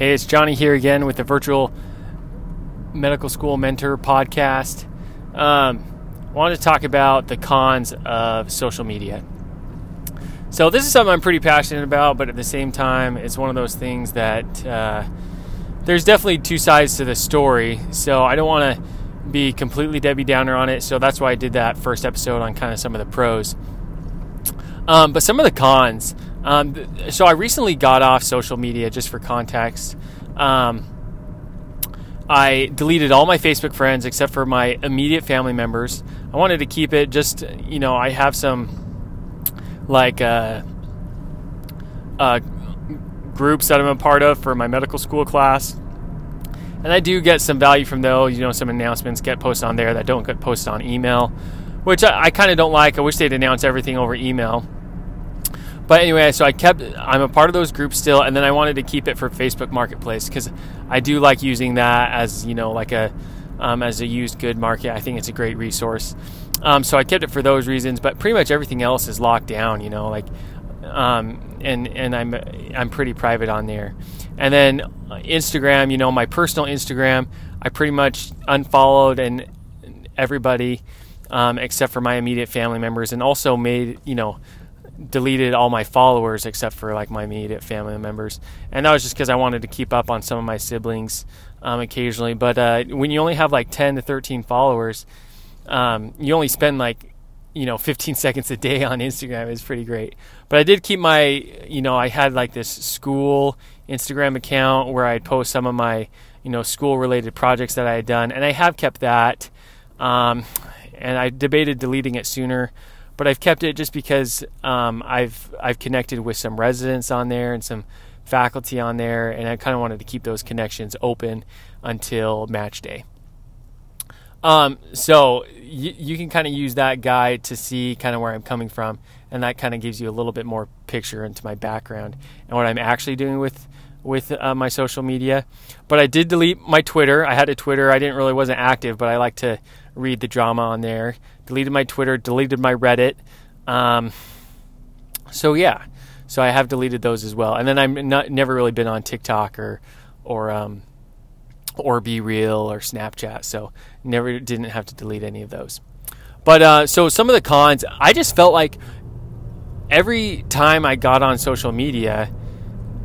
Hey, it's Johnny here again with the Virtual Medical School Mentor podcast. Um, wanted to talk about the cons of social media. So, this is something I'm pretty passionate about, but at the same time, it's one of those things that uh, there's definitely two sides to the story. So, I don't want to be completely Debbie Downer on it. So, that's why I did that first episode on kind of some of the pros. Um, but some of the cons. Um, so I recently got off social media just for context. Um, I deleted all my Facebook friends except for my immediate family members. I wanted to keep it just, you know, I have some like uh, uh, groups that I'm a part of for my medical school class. And I do get some value from those. You know, some announcements get posted on there that don't get posted on email, which I, I kind of don't like. I wish they'd announce everything over email. But anyway, so I kept, I'm a part of those groups still, and then I wanted to keep it for Facebook Marketplace because I do like using that as, you know, like a, um, as a used good market. I think it's a great resource. Um, so I kept it for those reasons, but pretty much everything else is locked down, you know, like, um, and, and I'm, I'm pretty private on there. And then Instagram, you know, my personal Instagram, I pretty much unfollowed and everybody, um, except for my immediate family members and also made, you know, deleted all my followers except for like my immediate family members, and that was just because I wanted to keep up on some of my siblings um, occasionally. But uh, when you only have like 10 to 13 followers, um, you only spend like you know 15 seconds a day on Instagram is pretty great. But I did keep my you know I had like this school Instagram account where I'd post some of my you know school related projects that I had done, and I have kept that. Um, and I debated deleting it sooner but I've kept it just because um, I've I've connected with some residents on there and some faculty on there, and I kind of wanted to keep those connections open until match day. Um, so y- you can kind of use that guide to see kind of where I'm coming from, and that kind of gives you a little bit more picture into my background and what I'm actually doing with with uh, my social media. But I did delete my Twitter. I had a Twitter. I didn't really wasn't active, but I like to read the drama on there. Deleted my Twitter, deleted my Reddit. Um, so yeah, so I have deleted those as well. And then I'm not never really been on TikTok or or um, or BeReal or Snapchat. So never didn't have to delete any of those. But uh, so some of the cons, I just felt like every time I got on social media,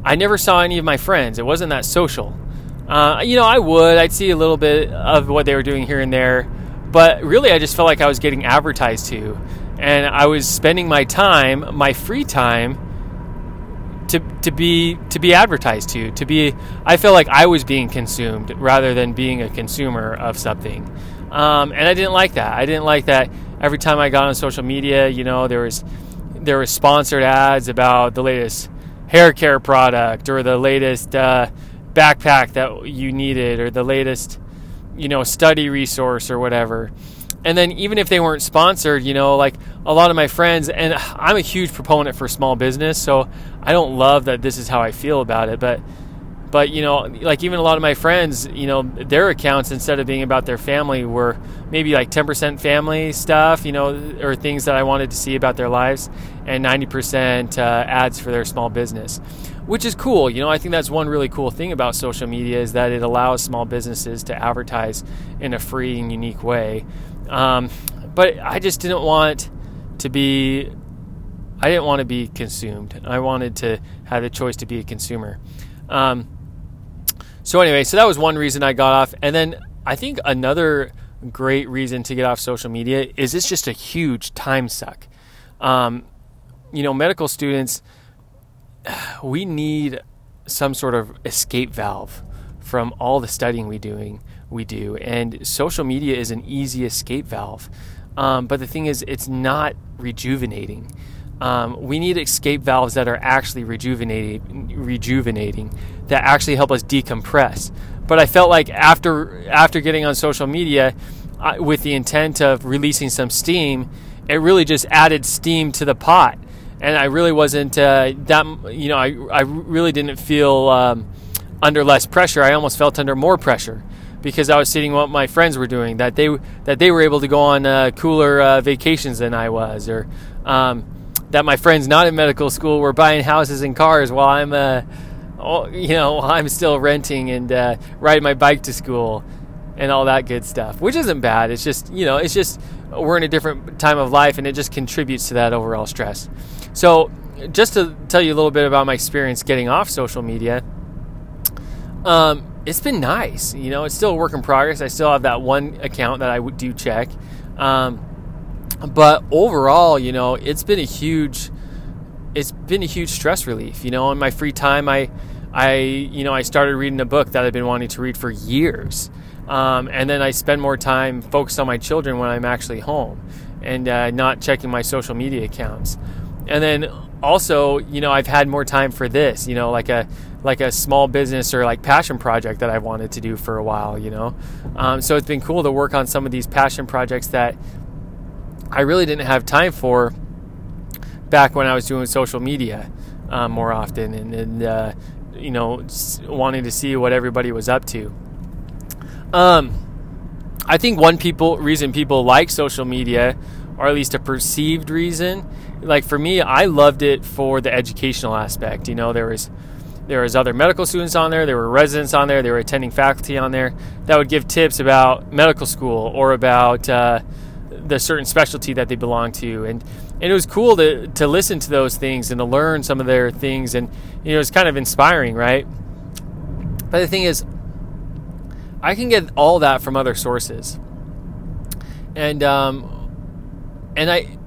I never saw any of my friends. It wasn't that social. Uh, you know, I would. I'd see a little bit of what they were doing here and there. But really, I just felt like I was getting advertised to. And I was spending my time, my free time, to, to be to be advertised to to be I felt like I was being consumed rather than being a consumer of something um, and I didn't like that I didn't like that every time I got on social media you know there was there was sponsored ads about the latest hair care product or the latest uh, backpack that you needed or the latest you know study resource or whatever. And then even if they weren't sponsored you know like a lot of my friends and i'm a huge proponent for small business so i don't love that this is how i feel about it but but you know like even a lot of my friends you know their accounts instead of being about their family were maybe like 10% family stuff you know or things that i wanted to see about their lives and 90% uh, ads for their small business which is cool. You know, I think that's one really cool thing about social media is that it allows small businesses to advertise in a free and unique way. Um, but I just didn't want to be. I didn't want to be consumed. I wanted to have the choice to be a consumer. Um, so anyway, so that was one reason I got off, and then I think another great reason to get off social media is it's just a huge time suck. Um, you know, medical students we need some sort of escape valve from all the studying we doing we do, and social media is an easy escape valve. Um, but the thing is, it's not rejuvenating. Um, we need escape valves that are actually rejuvenating, rejuvenating, that actually help us decompress. But I felt like after after getting on social media, I, with the intent of releasing some steam, it really just added steam to the pot and I really wasn't uh, that. You know, I I really didn't feel um, under less pressure. I almost felt under more pressure because I was seeing what my friends were doing. That they that they were able to go on uh, cooler uh, vacations than I was, or um, that my friends not in medical school were buying houses and cars while I'm uh, you know, I'm still renting and uh, riding my bike to school and all that good stuff, which isn't bad. It's just, you know, it's just we're in a different time of life and it just contributes to that overall stress. So, just to tell you a little bit about my experience getting off social media, um, it's been nice. You know, it's still a work in progress. I still have that one account that I do check. Um, but overall, you know, it's been a huge, it's been a huge stress relief. You know, in my free time, I, I, you know, I started reading a book that I've been wanting to read for years. Um, and then I spend more time focused on my children when I'm actually home and uh, not checking my social media accounts. And then also, you know, I've had more time for this, you know, like a like a small business or like passion project that I've wanted to do for a while, you know. Um, so it's been cool to work on some of these passion projects that I really didn't have time for back when I was doing social media um, more often and, and uh, you know wanting to see what everybody was up to. Um, I think one people reason people like social media, or at least a perceived reason, like for me, I loved it for the educational aspect. You know, there was there was other medical students on there, there were residents on there, there were attending faculty on there that would give tips about medical school or about uh, the certain specialty that they belong to, and and it was cool to to listen to those things and to learn some of their things, and you know, it's kind of inspiring, right? But the thing is, I can get all that from other sources, and um, and I,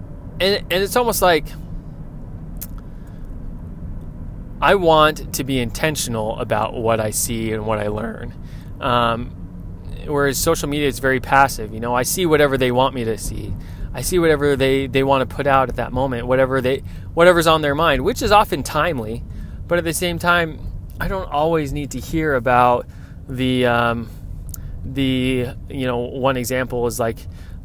and and it's almost like I want to be intentional about what I see and what I learn. Um, whereas social media is very passive. You know, I see whatever they want me to see. I see whatever they, they want to put out at that moment, whatever they whatever's on their mind, which is often timely, but at the same time, I don't always need to hear about the um, the you know one example is like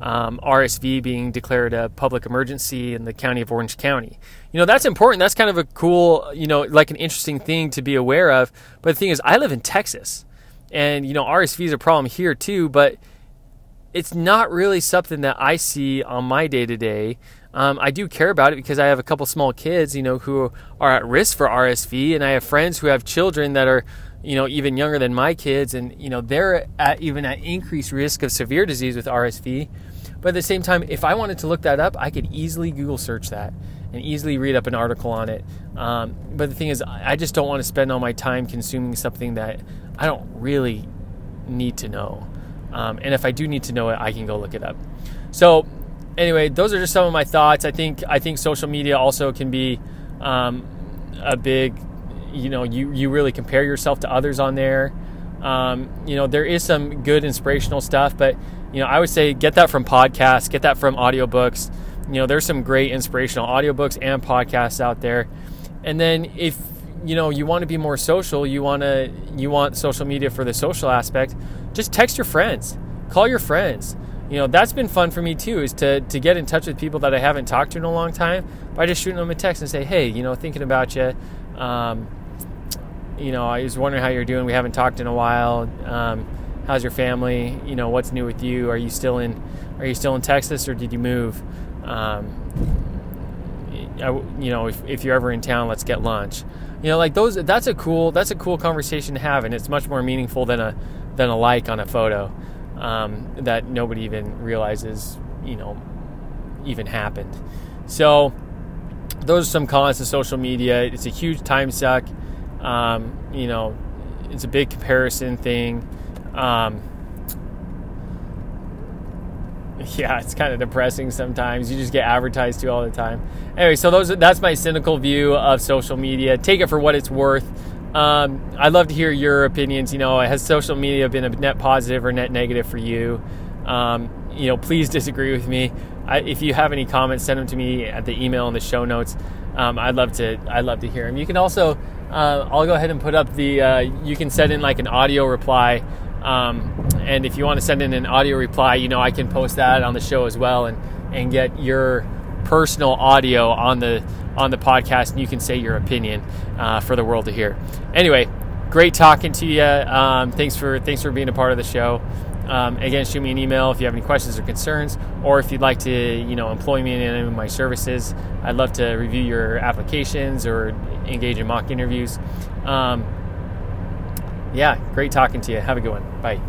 um, RSV being declared a public emergency in the county of Orange County. You know, that's important. That's kind of a cool, you know, like an interesting thing to be aware of. But the thing is, I live in Texas. And, you know, RSV is a problem here too, but it's not really something that I see on my day to day. I do care about it because I have a couple small kids, you know, who are at risk for RSV, and I have friends who have children that are, you know, even younger than my kids, and you know, they're at even at increased risk of severe disease with RSV. But at the same time, if I wanted to look that up, I could easily Google search that and easily read up an article on it. Um, but the thing is, I just don't want to spend all my time consuming something that I don't really need to know. Um, and if I do need to know it, I can go look it up. So, anyway, those are just some of my thoughts. I think I think social media also can be um, a big, you know, you you really compare yourself to others on there. Um, you know, there is some good inspirational stuff, but you know, I would say get that from podcasts, get that from audiobooks. You know, there's some great inspirational audiobooks and podcasts out there. And then if you know you want to be more social, you want to you want social media for the social aspect, just text your friends, call your friends. You know, that's been fun for me too, is to to get in touch with people that I haven't talked to in a long time by just shooting them a text and say, hey, you know, thinking about you. Um, you know, I was wondering how you're doing. We haven't talked in a while. Um, how's your family? You know, what's new with you? Are you still in Are you still in Texas or did you move? Um, I, you know, if, if you're ever in town, let's get lunch. You know, like those. That's a cool. That's a cool conversation to have, and it's much more meaningful than a than a like on a photo um, that nobody even realizes. You know, even happened. So those are some cons to social media. It's a huge time suck. Um, you know, it's a big comparison thing. Um, yeah, it's kind of depressing sometimes. You just get advertised to all the time. Anyway, so those that's my cynical view of social media. Take it for what it's worth. Um, I'd love to hear your opinions. You know, has social media been a net positive or net negative for you? Um, you know, please disagree with me. I, if you have any comments, send them to me at the email in the show notes. Um, I'd love to. I'd love to hear them. You can also. Uh, I'll go ahead and put up the. Uh, you can send in like an audio reply um, and if you want to send in an audio reply, you know I can post that on the show as well, and and get your personal audio on the on the podcast, and you can say your opinion uh, for the world to hear. Anyway, great talking to you. Um, thanks for thanks for being a part of the show. Um, again, shoot me an email if you have any questions or concerns, or if you'd like to, you know, employ me in any of my services. I'd love to review your applications or engage in mock interviews. Um, yeah, great talking to you. Have a good one. Bye.